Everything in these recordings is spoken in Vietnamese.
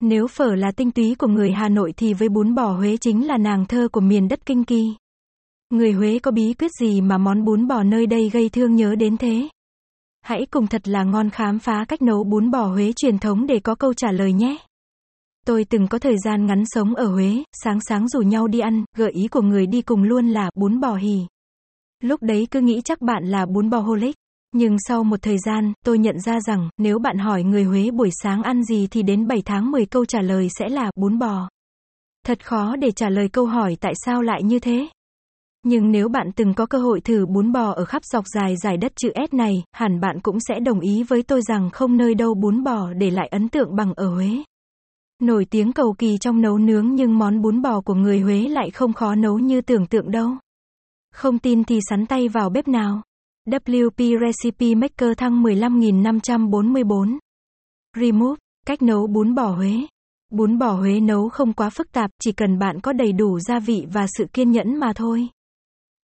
Nếu phở là tinh túy của người Hà Nội thì với bún bò Huế chính là nàng thơ của miền đất kinh kỳ. Người Huế có bí quyết gì mà món bún bò nơi đây gây thương nhớ đến thế? Hãy cùng thật là ngon khám phá cách nấu bún bò Huế truyền thống để có câu trả lời nhé. Tôi từng có thời gian ngắn sống ở Huế, sáng sáng rủ nhau đi ăn, gợi ý của người đi cùng luôn là bún bò hì. Lúc đấy cứ nghĩ chắc bạn là bún bò holic. Nhưng sau một thời gian, tôi nhận ra rằng, nếu bạn hỏi người Huế buổi sáng ăn gì thì đến 7 tháng 10 câu trả lời sẽ là bún bò. Thật khó để trả lời câu hỏi tại sao lại như thế. Nhưng nếu bạn từng có cơ hội thử bún bò ở khắp dọc dài giải đất chữ S này, hẳn bạn cũng sẽ đồng ý với tôi rằng không nơi đâu bún bò để lại ấn tượng bằng ở Huế. Nổi tiếng cầu kỳ trong nấu nướng nhưng món bún bò của người Huế lại không khó nấu như tưởng tượng đâu. Không tin thì sắn tay vào bếp nào. WP Recipe Maker thăng 15544. Remove, cách nấu bún bò Huế. Bún bò Huế nấu không quá phức tạp, chỉ cần bạn có đầy đủ gia vị và sự kiên nhẫn mà thôi.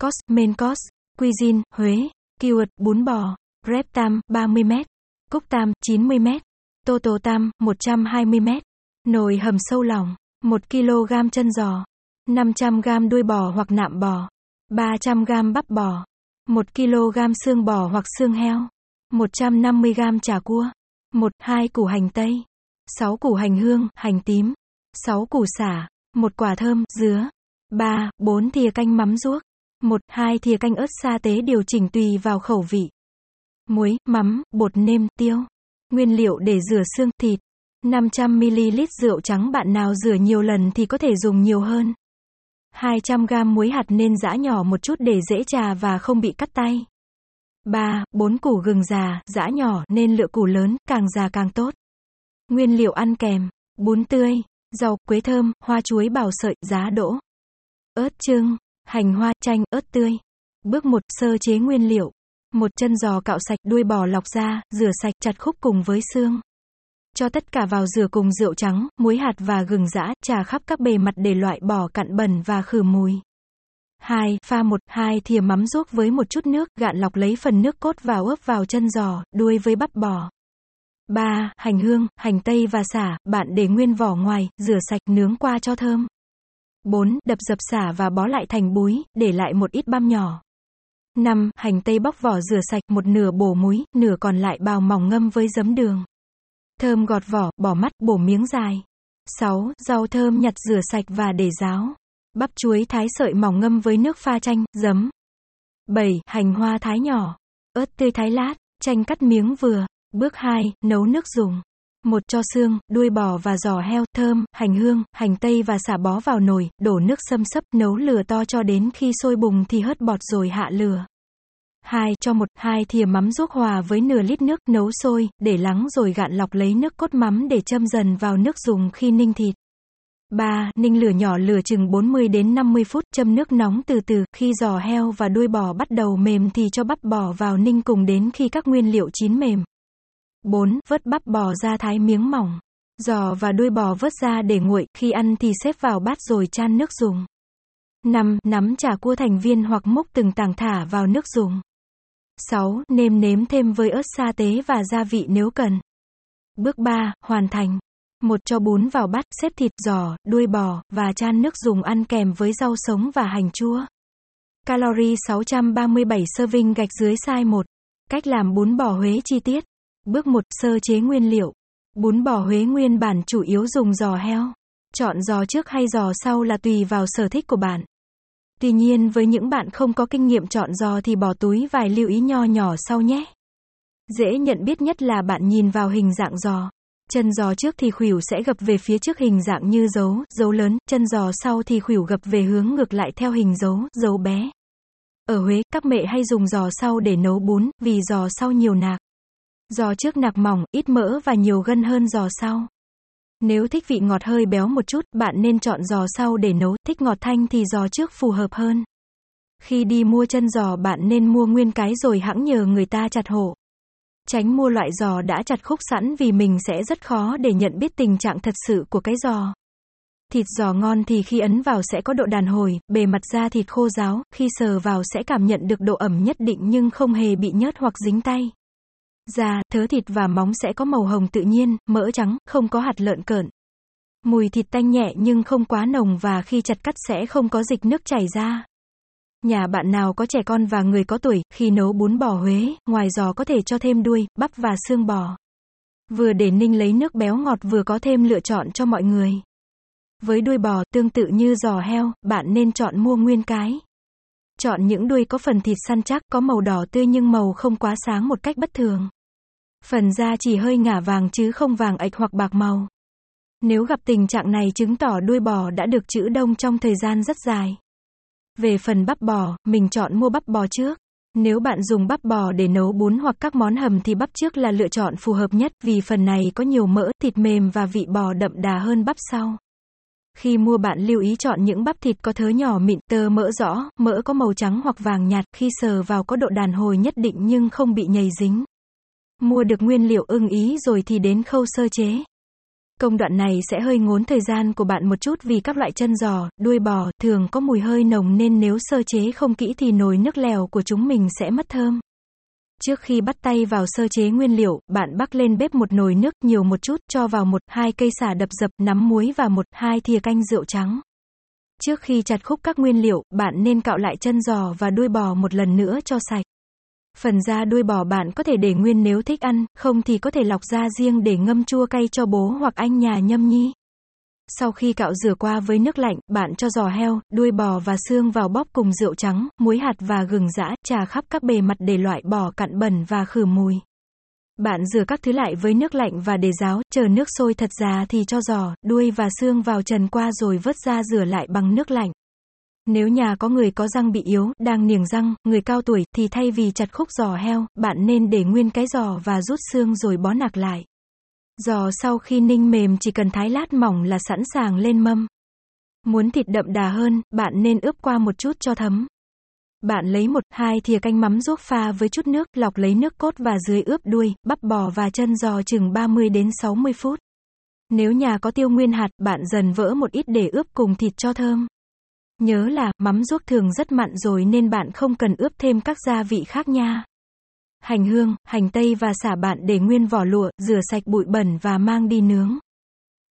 Cost, main cost, cuisine, Huế, keyword, bún bò, rep tam, 30m, cúc tam, 90m, tô tô tam, 120m, nồi hầm sâu lòng, 1kg chân giò, 500g đuôi bò hoặc nạm bò, 300g bắp bò, 1kg xương bò hoặc xương heo, 150g chả cua, 1, 2 củ hành tây, 6 củ hành hương, hành tím, 6 củ sả, 1 quả thơm, dứa, 3, 4 thìa canh mắm ruốc, 1, 2 thìa canh ớt sa tế điều chỉnh tùy vào khẩu vị. Muối, mắm, bột nêm, tiêu. Nguyên liệu để rửa xương, thịt. 500ml rượu trắng bạn nào rửa nhiều lần thì có thể dùng nhiều hơn. 200g muối hạt nên giã nhỏ một chút để dễ trà và không bị cắt tay. 3. 4 củ gừng già, giã nhỏ nên lựa củ lớn, càng già càng tốt. Nguyên liệu ăn kèm: bún tươi, rau, quế thơm, hoa chuối bào sợi, giá đỗ, ớt trưng, hành hoa, chanh, ớt tươi. Bước 1, sơ chế nguyên liệu. Một chân giò cạo sạch, đuôi bò lọc ra, rửa sạch, chặt khúc cùng với xương. Cho tất cả vào rửa cùng rượu trắng, muối hạt và gừng giã, trà khắp các bề mặt để loại bỏ cặn bẩn và khử mùi. 2. Pha 1, 2 thìa mắm ruốc với một chút nước, gạn lọc lấy phần nước cốt vào ướp vào chân giò, đuôi với bắp bò. 3. Hành hương, hành tây và xả, bạn để nguyên vỏ ngoài, rửa sạch, nướng qua cho thơm. 4. Đập dập xả và bó lại thành búi, để lại một ít băm nhỏ. 5. Hành tây bóc vỏ rửa sạch, một nửa bổ muối, nửa còn lại bào mỏng ngâm với giấm đường. Thơm gọt vỏ, bỏ mắt, bổ miếng dài. 6. Rau thơm nhặt rửa sạch và để ráo. Bắp chuối thái sợi mỏng ngâm với nước pha chanh, giấm. 7. Hành hoa thái nhỏ. Ớt tươi thái lát, chanh cắt miếng vừa. Bước 2. Nấu nước dùng. Một cho xương, đuôi bò và giò heo, thơm, hành hương, hành tây và xả bó vào nồi, đổ nước xâm sấp, nấu lửa to cho đến khi sôi bùng thì hớt bọt rồi hạ lửa. 2. Cho một, hai thìa mắm ruốc hòa với nửa lít nước, nấu sôi, để lắng rồi gạn lọc lấy nước cốt mắm để châm dần vào nước dùng khi ninh thịt. 3. Ninh lửa nhỏ lửa chừng 40 đến 50 phút, châm nước nóng từ từ, khi giò heo và đuôi bò bắt đầu mềm thì cho bắp bò vào ninh cùng đến khi các nguyên liệu chín mềm. 4. Vớt bắp bò ra thái miếng mỏng. Giò và đuôi bò vớt ra để nguội, khi ăn thì xếp vào bát rồi chan nước dùng. 5. Nắm chả cua thành viên hoặc múc từng tảng thả vào nước dùng. 6. Nêm nếm thêm với ớt sa tế và gia vị nếu cần. Bước 3. Hoàn thành. Một cho bún vào bát, xếp thịt giò, đuôi bò, và chan nước dùng ăn kèm với rau sống và hành chua. Calorie 637 serving gạch dưới size 1. Cách làm bún bò Huế chi tiết. Bước 1. Sơ chế nguyên liệu. Bún bò Huế nguyên bản chủ yếu dùng giò heo. Chọn giò trước hay giò sau là tùy vào sở thích của bạn. Tuy nhiên với những bạn không có kinh nghiệm chọn giò thì bỏ túi vài lưu ý nho nhỏ sau nhé. Dễ nhận biết nhất là bạn nhìn vào hình dạng giò. Chân giò trước thì khuỷu sẽ gập về phía trước hình dạng như dấu, dấu lớn, chân giò sau thì khuỷu gập về hướng ngược lại theo hình dấu, dấu bé. Ở Huế, các mẹ hay dùng giò sau để nấu bún, vì giò sau nhiều nạc. Giò trước nạc mỏng, ít mỡ và nhiều gân hơn giò sau. Nếu thích vị ngọt hơi béo một chút, bạn nên chọn giò sau để nấu, thích ngọt thanh thì giò trước phù hợp hơn. Khi đi mua chân giò bạn nên mua nguyên cái rồi hãng nhờ người ta chặt hộ. Tránh mua loại giò đã chặt khúc sẵn vì mình sẽ rất khó để nhận biết tình trạng thật sự của cái giò. Thịt giò ngon thì khi ấn vào sẽ có độ đàn hồi, bề mặt da thịt khô ráo, khi sờ vào sẽ cảm nhận được độ ẩm nhất định nhưng không hề bị nhớt hoặc dính tay. Da, thớ thịt và móng sẽ có màu hồng tự nhiên, mỡ trắng, không có hạt lợn cợn. Mùi thịt tanh nhẹ nhưng không quá nồng và khi chặt cắt sẽ không có dịch nước chảy ra. Nhà bạn nào có trẻ con và người có tuổi, khi nấu bún bò Huế, ngoài giò có thể cho thêm đuôi, bắp và xương bò. Vừa để ninh lấy nước béo ngọt vừa có thêm lựa chọn cho mọi người. Với đuôi bò, tương tự như giò heo, bạn nên chọn mua nguyên cái. Chọn những đuôi có phần thịt săn chắc, có màu đỏ tươi nhưng màu không quá sáng một cách bất thường. Phần da chỉ hơi ngả vàng chứ không vàng ạch hoặc bạc màu. Nếu gặp tình trạng này chứng tỏ đuôi bò đã được trữ đông trong thời gian rất dài. Về phần bắp bò, mình chọn mua bắp bò trước. Nếu bạn dùng bắp bò để nấu bún hoặc các món hầm thì bắp trước là lựa chọn phù hợp nhất vì phần này có nhiều mỡ, thịt mềm và vị bò đậm đà hơn bắp sau. Khi mua bạn lưu ý chọn những bắp thịt có thớ nhỏ mịn tơ mỡ rõ, mỡ có màu trắng hoặc vàng nhạt, khi sờ vào có độ đàn hồi nhất định nhưng không bị nhầy dính. Mua được nguyên liệu ưng ý rồi thì đến khâu sơ chế. Công đoạn này sẽ hơi ngốn thời gian của bạn một chút vì các loại chân giò, đuôi bò thường có mùi hơi nồng nên nếu sơ chế không kỹ thì nồi nước lèo của chúng mình sẽ mất thơm. Trước khi bắt tay vào sơ chế nguyên liệu, bạn bắc lên bếp một nồi nước nhiều một chút, cho vào một, hai cây xả đập dập, nắm muối và một, hai thìa canh rượu trắng. Trước khi chặt khúc các nguyên liệu, bạn nên cạo lại chân giò và đuôi bò một lần nữa cho sạch. Phần da đuôi bò bạn có thể để nguyên nếu thích ăn, không thì có thể lọc ra riêng để ngâm chua cay cho bố hoặc anh nhà nhâm nhi. Sau khi cạo rửa qua với nước lạnh, bạn cho giò heo, đuôi bò và xương vào bóp cùng rượu trắng, muối hạt và gừng giã, trà khắp các bề mặt để loại bỏ cặn bẩn và khử mùi. Bạn rửa các thứ lại với nước lạnh và để ráo, chờ nước sôi thật già thì cho giò, đuôi và xương vào trần qua rồi vớt ra rửa lại bằng nước lạnh. Nếu nhà có người có răng bị yếu, đang niềng răng, người cao tuổi, thì thay vì chặt khúc giò heo, bạn nên để nguyên cái giò và rút xương rồi bó nạc lại. Giò sau khi ninh mềm chỉ cần thái lát mỏng là sẵn sàng lên mâm. Muốn thịt đậm đà hơn, bạn nên ướp qua một chút cho thấm. Bạn lấy một, hai thìa canh mắm ruốc pha với chút nước, lọc lấy nước cốt và dưới ướp đuôi, bắp bò và chân giò chừng 30 đến 60 phút. Nếu nhà có tiêu nguyên hạt, bạn dần vỡ một ít để ướp cùng thịt cho thơm. Nhớ là, mắm ruốc thường rất mặn rồi nên bạn không cần ướp thêm các gia vị khác nha. Hành hương, hành tây và xả bạn để nguyên vỏ lụa, rửa sạch bụi bẩn và mang đi nướng.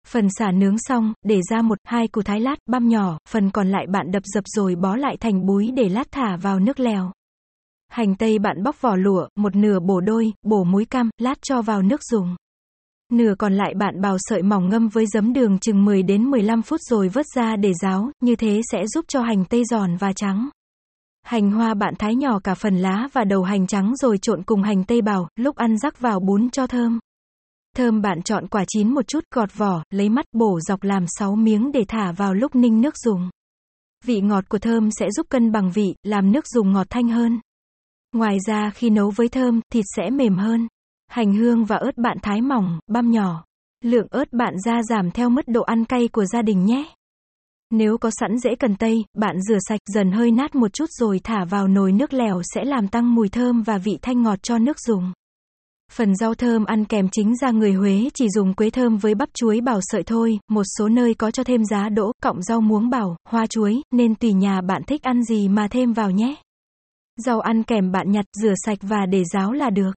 Phần xả nướng xong, để ra một, hai củ thái lát, băm nhỏ, phần còn lại bạn đập dập rồi bó lại thành búi để lát thả vào nước lèo. Hành tây bạn bóc vỏ lụa, một nửa bổ đôi, bổ muối cam, lát cho vào nước dùng. Nửa còn lại bạn bào sợi mỏng ngâm với giấm đường chừng 10 đến 15 phút rồi vớt ra để ráo, như thế sẽ giúp cho hành tây giòn và trắng. Hành hoa bạn thái nhỏ cả phần lá và đầu hành trắng rồi trộn cùng hành tây bào, lúc ăn rắc vào bún cho thơm. Thơm bạn chọn quả chín một chút, gọt vỏ, lấy mắt bổ dọc làm 6 miếng để thả vào lúc ninh nước dùng. Vị ngọt của thơm sẽ giúp cân bằng vị, làm nước dùng ngọt thanh hơn. Ngoài ra khi nấu với thơm, thịt sẽ mềm hơn. Hành hương và ớt bạn thái mỏng, băm nhỏ. Lượng ớt bạn ra giảm theo mức độ ăn cay của gia đình nhé. Nếu có sẵn rễ cần tây, bạn rửa sạch dần hơi nát một chút rồi thả vào nồi nước lèo sẽ làm tăng mùi thơm và vị thanh ngọt cho nước dùng. Phần rau thơm ăn kèm chính ra người Huế chỉ dùng quế thơm với bắp chuối bảo sợi thôi, một số nơi có cho thêm giá đỗ, cọng rau muống bảo, hoa chuối, nên tùy nhà bạn thích ăn gì mà thêm vào nhé. Rau ăn kèm bạn nhặt, rửa sạch và để ráo là được.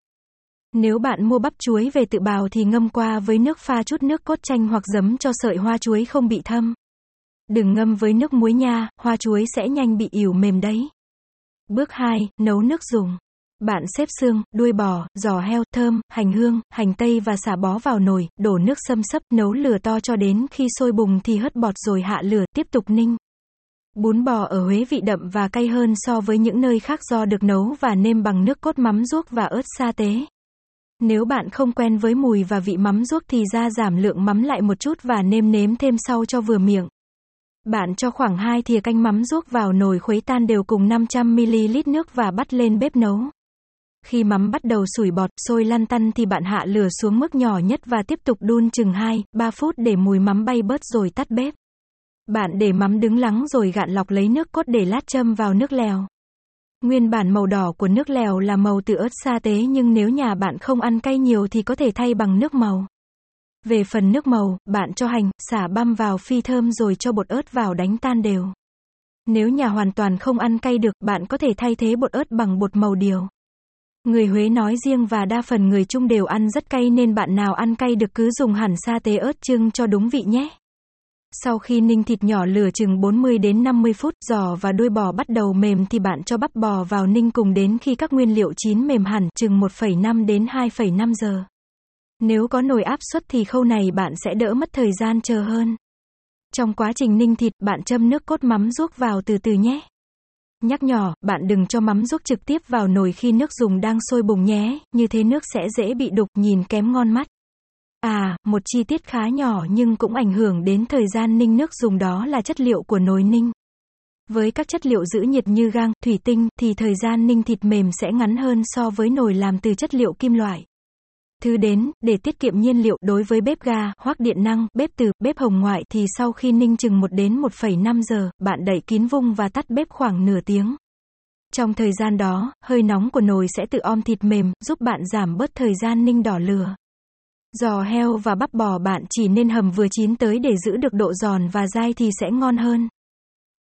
Nếu bạn mua bắp chuối về tự bào thì ngâm qua với nước pha chút nước cốt chanh hoặc giấm cho sợi hoa chuối không bị thâm. Đừng ngâm với nước muối nha, hoa chuối sẽ nhanh bị ỉu mềm đấy. Bước 2, nấu nước dùng. Bạn xếp xương, đuôi bò, giò heo, thơm, hành hương, hành tây và xả bó vào nồi, đổ nước xâm sấp, nấu lửa to cho đến khi sôi bùng thì hất bọt rồi hạ lửa, tiếp tục ninh. Bún bò ở Huế vị đậm và cay hơn so với những nơi khác do được nấu và nêm bằng nước cốt mắm ruốc và ớt sa tế. Nếu bạn không quen với mùi và vị mắm ruốc thì ra giảm lượng mắm lại một chút và nêm nếm thêm sau cho vừa miệng. Bạn cho khoảng 2 thìa canh mắm ruốc vào nồi khuấy tan đều cùng 500ml nước và bắt lên bếp nấu. Khi mắm bắt đầu sủi bọt, sôi lăn tăn thì bạn hạ lửa xuống mức nhỏ nhất và tiếp tục đun chừng 2, 3 phút để mùi mắm bay bớt rồi tắt bếp. Bạn để mắm đứng lắng rồi gạn lọc lấy nước cốt để lát châm vào nước lèo. Nguyên bản màu đỏ của nước lèo là màu từ ớt sa tế nhưng nếu nhà bạn không ăn cay nhiều thì có thể thay bằng nước màu. Về phần nước màu, bạn cho hành, xả băm vào phi thơm rồi cho bột ớt vào đánh tan đều. Nếu nhà hoàn toàn không ăn cay được, bạn có thể thay thế bột ớt bằng bột màu điều. Người Huế nói riêng và đa phần người Trung đều ăn rất cay nên bạn nào ăn cay được cứ dùng hẳn sa tế ớt trưng cho đúng vị nhé. Sau khi ninh thịt nhỏ lửa chừng 40 đến 50 phút, giò và đuôi bò bắt đầu mềm thì bạn cho bắp bò vào ninh cùng đến khi các nguyên liệu chín mềm hẳn, chừng 1,5 đến 2,5 giờ. Nếu có nồi áp suất thì khâu này bạn sẽ đỡ mất thời gian chờ hơn. Trong quá trình ninh thịt, bạn châm nước cốt mắm ruốc vào từ từ nhé. Nhắc nhỏ, bạn đừng cho mắm ruốc trực tiếp vào nồi khi nước dùng đang sôi bùng nhé, như thế nước sẽ dễ bị đục, nhìn kém ngon mắt. À, một chi tiết khá nhỏ nhưng cũng ảnh hưởng đến thời gian ninh nước dùng đó là chất liệu của nồi ninh. Với các chất liệu giữ nhiệt như gang, thủy tinh, thì thời gian ninh thịt mềm sẽ ngắn hơn so với nồi làm từ chất liệu kim loại. Thứ đến, để tiết kiệm nhiên liệu đối với bếp ga, hoặc điện năng, bếp từ, bếp hồng ngoại thì sau khi ninh chừng 1 đến 1,5 giờ, bạn đậy kín vung và tắt bếp khoảng nửa tiếng. Trong thời gian đó, hơi nóng của nồi sẽ tự om thịt mềm, giúp bạn giảm bớt thời gian ninh đỏ lửa. Giò heo và bắp bò bạn chỉ nên hầm vừa chín tới để giữ được độ giòn và dai thì sẽ ngon hơn.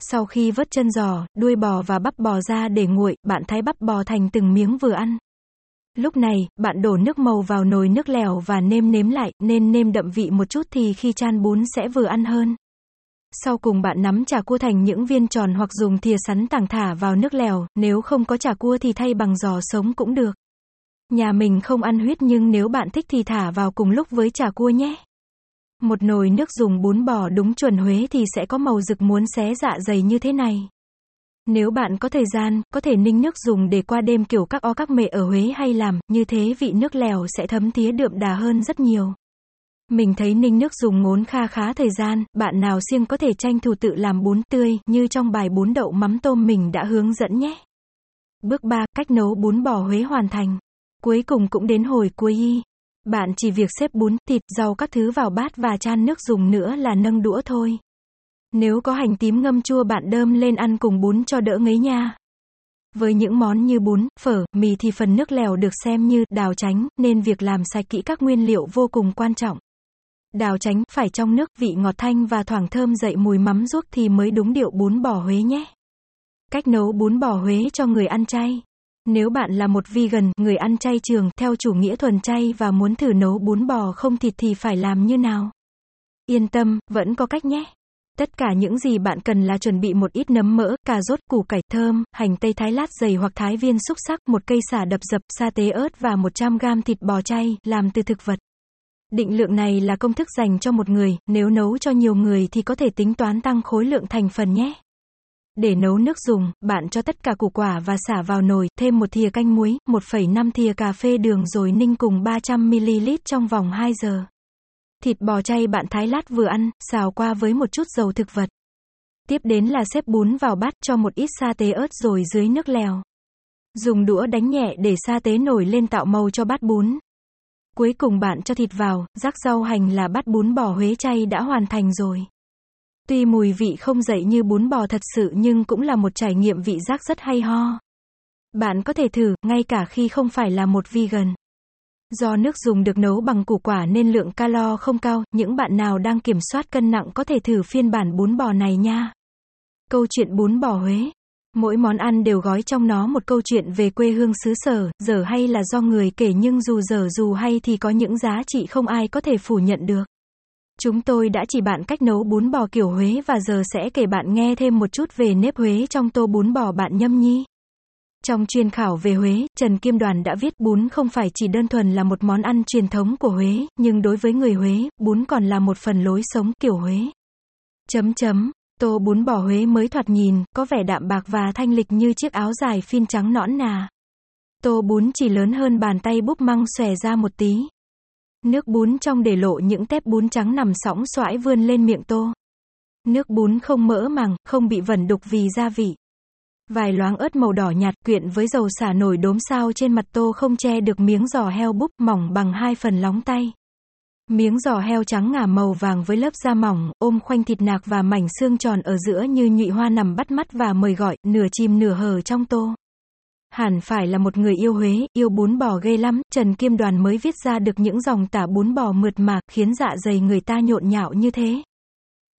Sau khi vớt chân giò, đuôi bò và bắp bò ra để nguội, bạn thái bắp bò thành từng miếng vừa ăn. Lúc này, bạn đổ nước màu vào nồi nước lèo và nêm nếm lại, nên nêm đậm vị một chút thì khi chan bún sẽ vừa ăn hơn. Sau cùng bạn nắm chả cua thành những viên tròn hoặc dùng thìa sắn tảng thả vào nước lèo, nếu không có chả cua thì thay bằng giò sống cũng được. Nhà mình không ăn huyết nhưng nếu bạn thích thì thả vào cùng lúc với chả cua nhé. Một nồi nước dùng bún bò đúng chuẩn Huế thì sẽ có màu rực muốn xé dạ dày như thế này. Nếu bạn có thời gian, có thể ninh nước dùng để qua đêm kiểu các o các mẹ ở Huế hay làm, như thế vị nước lèo sẽ thấm thía đượm đà hơn rất nhiều. Mình thấy ninh nước dùng ngốn kha khá thời gian, bạn nào siêng có thể tranh thủ tự làm bún tươi, như trong bài bún đậu mắm tôm mình đã hướng dẫn nhé. Bước 3, cách nấu bún bò Huế hoàn thành. Cuối cùng cũng đến hồi cuối y. Bạn chỉ việc xếp bún, thịt, rau các thứ vào bát và chan nước dùng nữa là nâng đũa thôi. Nếu có hành tím ngâm chua bạn đơm lên ăn cùng bún cho đỡ ngấy nha. Với những món như bún, phở, mì thì phần nước lèo được xem như đào tránh, nên việc làm sạch kỹ các nguyên liệu vô cùng quan trọng. Đào tránh phải trong nước, vị ngọt thanh và thoảng thơm dậy mùi mắm ruốc thì mới đúng điệu bún bò Huế nhé. Cách nấu bún bò Huế cho người ăn chay. Nếu bạn là một vegan, người ăn chay trường, theo chủ nghĩa thuần chay và muốn thử nấu bún bò không thịt thì phải làm như nào? Yên tâm, vẫn có cách nhé. Tất cả những gì bạn cần là chuẩn bị một ít nấm mỡ, cà rốt, củ cải thơm, hành tây thái lát dày hoặc thái viên xúc sắc, một cây xả đập dập, sa tế ớt và 100 gram thịt bò chay, làm từ thực vật. Định lượng này là công thức dành cho một người, nếu nấu cho nhiều người thì có thể tính toán tăng khối lượng thành phần nhé. Để nấu nước dùng, bạn cho tất cả củ quả và xả vào nồi, thêm một thìa canh muối, 1,5 thìa cà phê đường rồi ninh cùng 300ml trong vòng 2 giờ. Thịt bò chay bạn thái lát vừa ăn, xào qua với một chút dầu thực vật. Tiếp đến là xếp bún vào bát cho một ít sa tế ớt rồi dưới nước lèo. Dùng đũa đánh nhẹ để sa tế nổi lên tạo màu cho bát bún. Cuối cùng bạn cho thịt vào, rắc rau hành là bát bún bò Huế chay đã hoàn thành rồi. Tuy mùi vị không dậy như bún bò thật sự nhưng cũng là một trải nghiệm vị giác rất hay ho. Bạn có thể thử, ngay cả khi không phải là một vegan. Do nước dùng được nấu bằng củ quả nên lượng calo không cao, những bạn nào đang kiểm soát cân nặng có thể thử phiên bản bún bò này nha. Câu chuyện bún bò Huế. Mỗi món ăn đều gói trong nó một câu chuyện về quê hương xứ sở, dở hay là do người kể nhưng dù dở dù hay thì có những giá trị không ai có thể phủ nhận được. Chúng tôi đã chỉ bạn cách nấu bún bò kiểu Huế và giờ sẽ kể bạn nghe thêm một chút về nếp Huế trong tô bún bò bạn nhâm nhi. Trong chuyên khảo về Huế, Trần Kim Đoàn đã viết bún không phải chỉ đơn thuần là một món ăn truyền thống của Huế, nhưng đối với người Huế, bún còn là một phần lối sống kiểu Huế. Chấm chấm, tô bún bò Huế mới thoạt nhìn, có vẻ đạm bạc và thanh lịch như chiếc áo dài phin trắng nõn nà. Tô bún chỉ lớn hơn bàn tay búp măng xòe ra một tí. Nước bún trong để lộ những tép bún trắng nằm sóng xoãi vươn lên miệng tô. Nước bún không mỡ màng, không bị vẩn đục vì gia vị. Vài loáng ớt màu đỏ nhạt quyện với dầu xả nổi đốm sao trên mặt tô không che được miếng giò heo búp mỏng bằng hai phần lóng tay. Miếng giò heo trắng ngả màu vàng với lớp da mỏng, ôm khoanh thịt nạc và mảnh xương tròn ở giữa như nhụy hoa nằm bắt mắt và mời gọi, nửa chìm nửa hờ trong tô. Hẳn phải là một người yêu Huế, yêu bún bò ghê lắm, Trần Kim Đoàn mới viết ra được những dòng tả bún bò mượt mà, khiến dạ dày người ta nhộn nhạo như thế.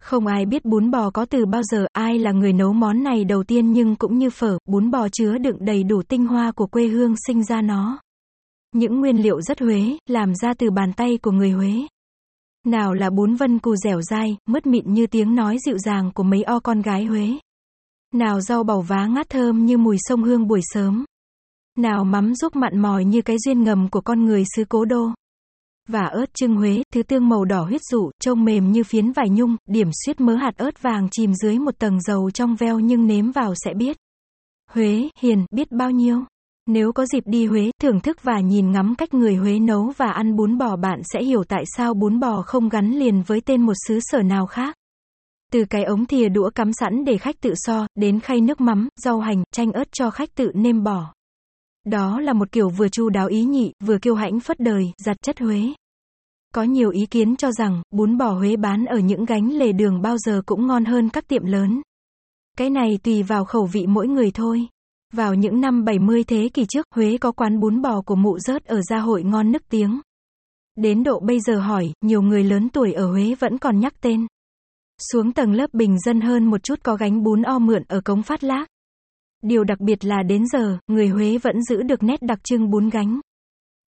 Không ai biết bún bò có từ bao giờ, ai là người nấu món này đầu tiên nhưng cũng như phở, bún bò chứa đựng đầy đủ tinh hoa của quê hương sinh ra nó. Những nguyên liệu rất Huế, làm ra từ bàn tay của người Huế. Nào là bún vân cù dẻo dai, mứt mịn như tiếng nói dịu dàng của mấy o con gái Huế. Nào rau bầu vá ngát thơm như mùi sông hương buổi sớm. Nào mắm giúp mặn mòi như cái duyên ngầm của con người xứ cố đô. Và ớt trưng Huế, thứ tương màu đỏ huyết dụ, trông mềm như phiến vải nhung, điểm xuyết mớ hạt ớt vàng chìm dưới một tầng dầu trong veo nhưng nếm vào sẽ biết. Huế, hiền, biết bao nhiêu. Nếu có dịp đi Huế, thưởng thức và nhìn ngắm cách người Huế nấu và ăn bún bò bạn sẽ hiểu tại sao bún bò không gắn liền với tên một xứ sở nào khác. Từ cái ống thìa đũa cắm sẵn để khách tự so, đến khay nước mắm, rau hành, chanh ớt cho khách tự nêm bỏ. Đó là một kiểu vừa chu đáo ý nhị, vừa kiêu hãnh phất đời, giặt chất Huế. Có nhiều ý kiến cho rằng, bún bò Huế bán ở những gánh lề đường bao giờ cũng ngon hơn các tiệm lớn. Cái này tùy vào khẩu vị mỗi người thôi. Vào những năm 70 thế kỷ trước, Huế có quán bún bò của mụ rớt ở gia hội ngon nức tiếng. Đến độ bây giờ hỏi, nhiều người lớn tuổi ở Huế vẫn còn nhắc tên. Xuống tầng lớp bình dân hơn một chút có gánh bún o mượn ở cống phát lác. Điều đặc biệt là đến giờ, người Huế vẫn giữ được nét đặc trưng bún gánh.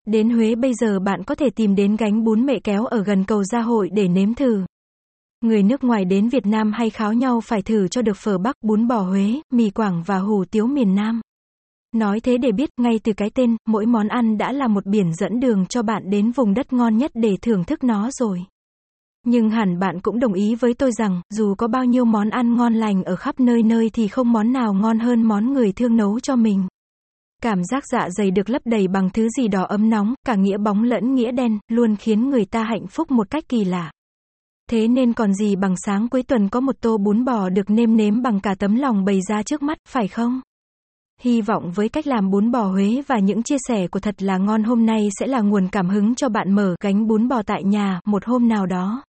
Đến Huế bây giờ bạn có thể tìm đến gánh bún mẹ kéo ở gần cầu gia hội để nếm thử. Người nước ngoài đến Việt Nam hay kháo nhau phải thử cho được phở Bắc, bún bò Huế, mì Quảng và hủ tiếu miền Nam. Nói thế để biết, ngay từ cái tên, mỗi món ăn đã là một biển dẫn đường cho bạn đến vùng đất ngon nhất để thưởng thức nó rồi. Nhưng hẳn bạn cũng đồng ý với tôi rằng, dù có bao nhiêu món ăn ngon lành ở khắp nơi nơi thì không món nào ngon hơn món người thương nấu cho mình. Cảm giác dạ dày được lấp đầy bằng thứ gì đó ấm nóng, cả nghĩa bóng lẫn nghĩa đen, luôn khiến người ta hạnh phúc một cách kỳ lạ. Thế nên còn gì bằng sáng cuối tuần có một tô bún bò được nêm nếm bằng cả tấm lòng bày ra trước mắt, phải không? Hy vọng với cách làm bún bò Huế và những chia sẻ của thật là ngon hôm nay sẽ là nguồn cảm hứng cho bạn mở gánh bún bò tại nhà một hôm nào đó.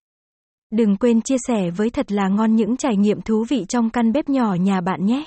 Đừng quên chia sẻ với thật là ngon những trải nghiệm thú vị trong căn bếp nhỏ nhà bạn nhé.